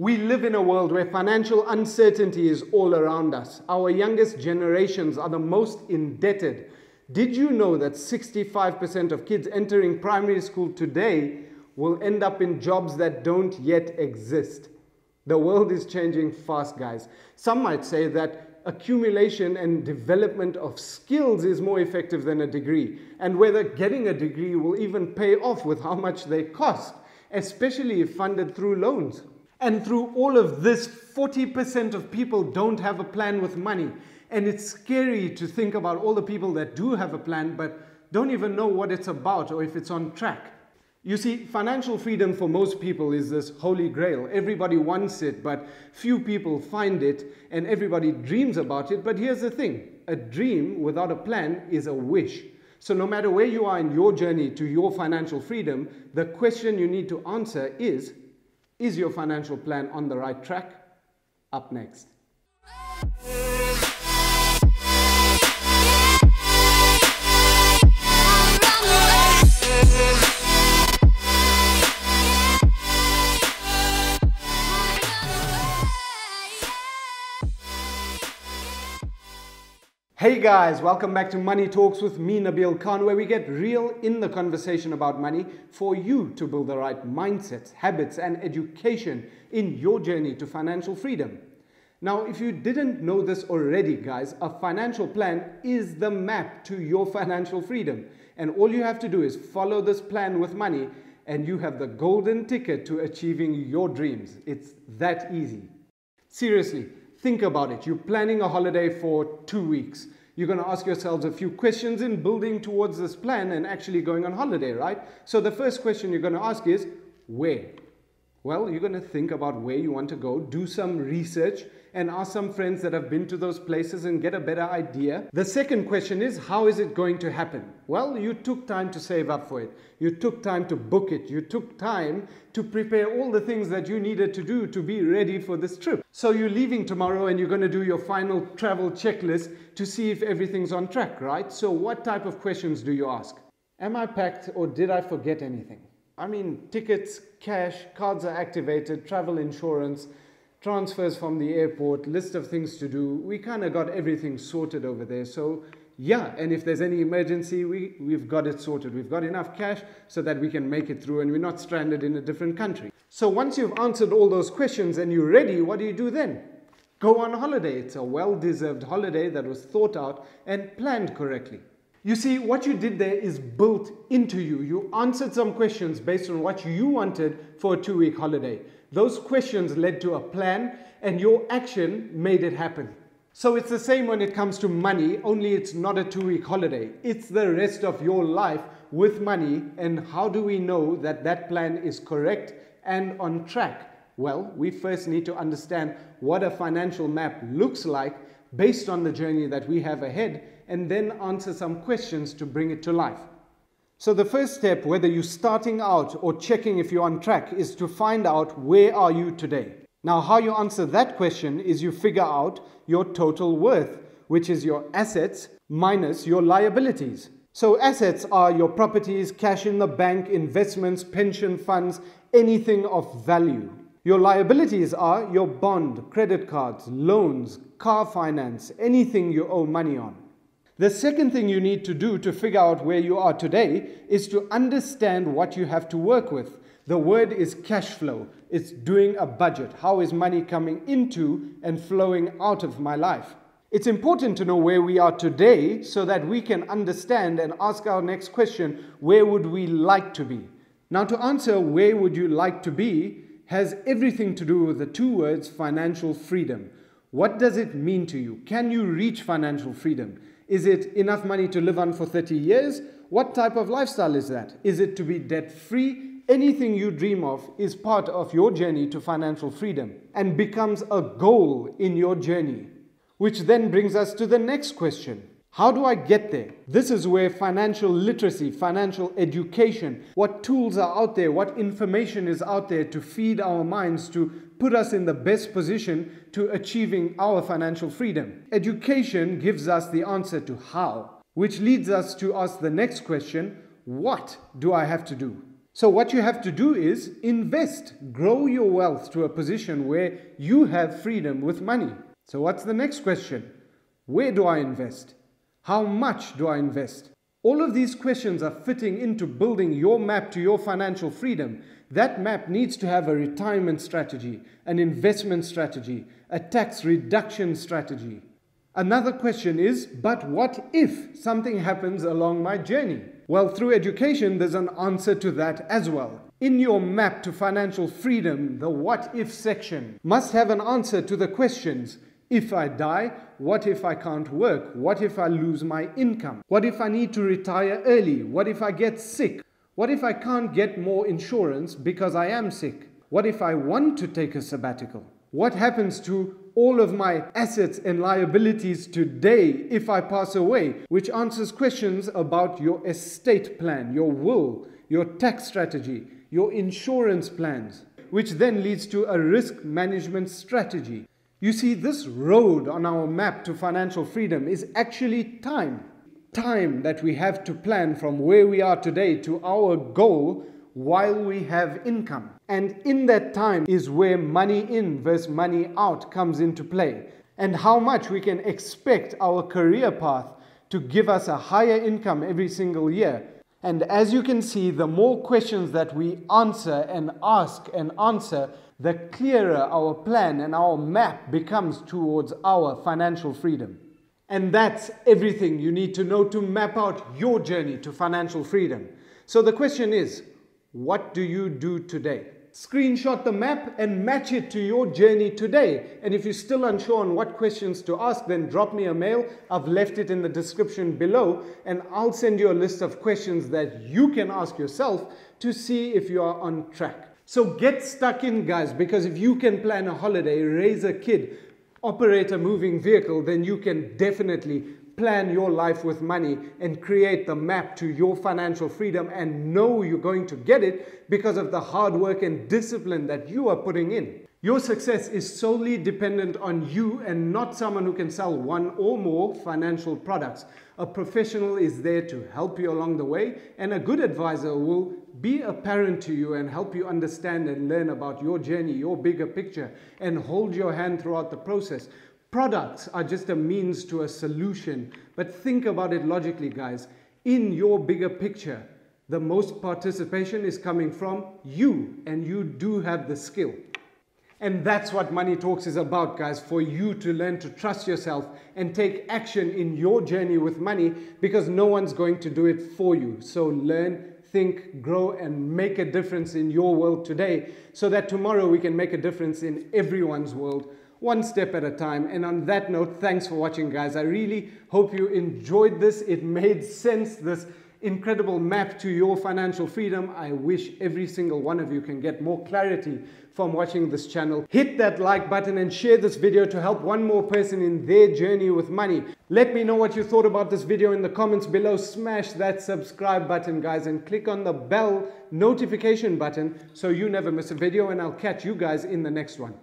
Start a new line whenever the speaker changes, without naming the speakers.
We live in a world where financial uncertainty is all around us. Our youngest generations are the most indebted. Did you know that 65% of kids entering primary school today will end up in jobs that don't yet exist? The world is changing fast, guys. Some might say that accumulation and development of skills is more effective than a degree, and whether getting a degree will even pay off with how much they cost, especially if funded through loans. And through all of this, 40% of people don't have a plan with money. And it's scary to think about all the people that do have a plan but don't even know what it's about or if it's on track. You see, financial freedom for most people is this holy grail. Everybody wants it, but few people find it, and everybody dreams about it. But here's the thing a dream without a plan is a wish. So, no matter where you are in your journey to your financial freedom, the question you need to answer is Is your financial plan on the right track? Up next. Hey guys, welcome back to Money Talks with me, Nabil Khan, where we get real in the conversation about money for you to build the right mindsets, habits, and education in your journey to financial freedom. Now, if you didn't know this already, guys, a financial plan is the map to your financial freedom. And all you have to do is follow this plan with money, and you have the golden ticket to achieving your dreams. It's that easy. Seriously, Think about it. You're planning a holiday for two weeks. You're going to ask yourselves a few questions in building towards this plan and actually going on holiday, right? So the first question you're going to ask is where? Well, you're going to think about where you want to go, do some research, and ask some friends that have been to those places and get a better idea. The second question is how is it going to happen? Well, you took time to save up for it. You took time to book it. You took time to prepare all the things that you needed to do to be ready for this trip. So you're leaving tomorrow and you're going to do your final travel checklist to see if everything's on track, right? So what type of questions do you ask? Am I packed or did I forget anything? I mean, tickets, cash, cards are activated, travel insurance, transfers from the airport, list of things to do. We kind of got everything sorted over there. So, yeah, and if there's any emergency, we, we've got it sorted. We've got enough cash so that we can make it through and we're not stranded in a different country. So, once you've answered all those questions and you're ready, what do you do then? Go on holiday. It's a well deserved holiday that was thought out and planned correctly. You see, what you did there is built into you. You answered some questions based on what you wanted for a two week holiday. Those questions led to a plan, and your action made it happen. So it's the same when it comes to money, only it's not a two week holiday. It's the rest of your life with money. And how do we know that that plan is correct and on track? Well, we first need to understand what a financial map looks like based on the journey that we have ahead, and then answer some questions to bring it to life. So the first step, whether you're starting out or checking if you're on track, is to find out where are you today. Now, how you answer that question is you figure out your total worth, which is your assets minus your liabilities. So assets are your properties, cash in the bank, investments, pension funds, anything of value. Your liabilities are your bond, credit cards, loans, car finance, anything you owe money on. The second thing you need to do to figure out where you are today is to understand what you have to work with. The word is cash flow. It's doing a budget. How is money coming into and flowing out of my life? It's important to know where we are today so that we can understand and ask our next question where would we like to be? Now, to answer where would you like to be has everything to do with the two words financial freedom. What does it mean to you? Can you reach financial freedom? Is it enough money to live on for 30 years? What type of lifestyle is that? Is it to be debt free? Anything you dream of is part of your journey to financial freedom and becomes a goal in your journey. Which then brings us to the next question How do I get there? This is where financial literacy, financial education, what tools are out there, what information is out there to feed our minds, to put us in the best position to achieving our financial freedom. Education gives us the answer to how, which leads us to ask the next question what do I have to do? So, what you have to do is invest, grow your wealth to a position where you have freedom with money. So, what's the next question? Where do I invest? How much do I invest? All of these questions are fitting into building your map to your financial freedom. That map needs to have a retirement strategy, an investment strategy, a tax reduction strategy. Another question is, but what if something happens along my journey? Well, through education, there's an answer to that as well. In your map to financial freedom, the what if section must have an answer to the questions if I die, what if I can't work? What if I lose my income? What if I need to retire early? What if I get sick? What if I can't get more insurance because I am sick? What if I want to take a sabbatical? What happens to all of my assets and liabilities today if I pass away? Which answers questions about your estate plan, your will, your tax strategy, your insurance plans, which then leads to a risk management strategy. You see, this road on our map to financial freedom is actually time. Time that we have to plan from where we are today to our goal while we have income. And in that time is where money in versus money out comes into play, and how much we can expect our career path to give us a higher income every single year. And as you can see, the more questions that we answer and ask and answer, the clearer our plan and our map becomes towards our financial freedom. And that's everything you need to know to map out your journey to financial freedom. So the question is, what do you do today? Screenshot the map and match it to your journey today. And if you're still unsure on what questions to ask, then drop me a mail. I've left it in the description below, and I'll send you a list of questions that you can ask yourself to see if you are on track. So get stuck in, guys, because if you can plan a holiday, raise a kid, operate a moving vehicle, then you can definitely plan your life with money and create the map to your financial freedom and know you're going to get it because of the hard work and discipline that you are putting in. Your success is solely dependent on you and not someone who can sell one or more financial products. A professional is there to help you along the way, and a good advisor will be apparent to you and help you understand and learn about your journey, your bigger picture, and hold your hand throughout the process. Products are just a means to a solution, but think about it logically, guys. In your bigger picture, the most participation is coming from you, and you do have the skill. And that's what Money Talks is about, guys, for you to learn to trust yourself and take action in your journey with money because no one's going to do it for you. So learn, think, grow, and make a difference in your world today so that tomorrow we can make a difference in everyone's world one step at a time. And on that note, thanks for watching, guys. I really hope you enjoyed this. It made sense, this incredible map to your financial freedom. I wish every single one of you can get more clarity from watching this channel. Hit that like button and share this video to help one more person in their journey with money. Let me know what you thought about this video in the comments below. Smash that subscribe button, guys, and click on the bell notification button so you never miss a video, and I'll catch you guys in the next one.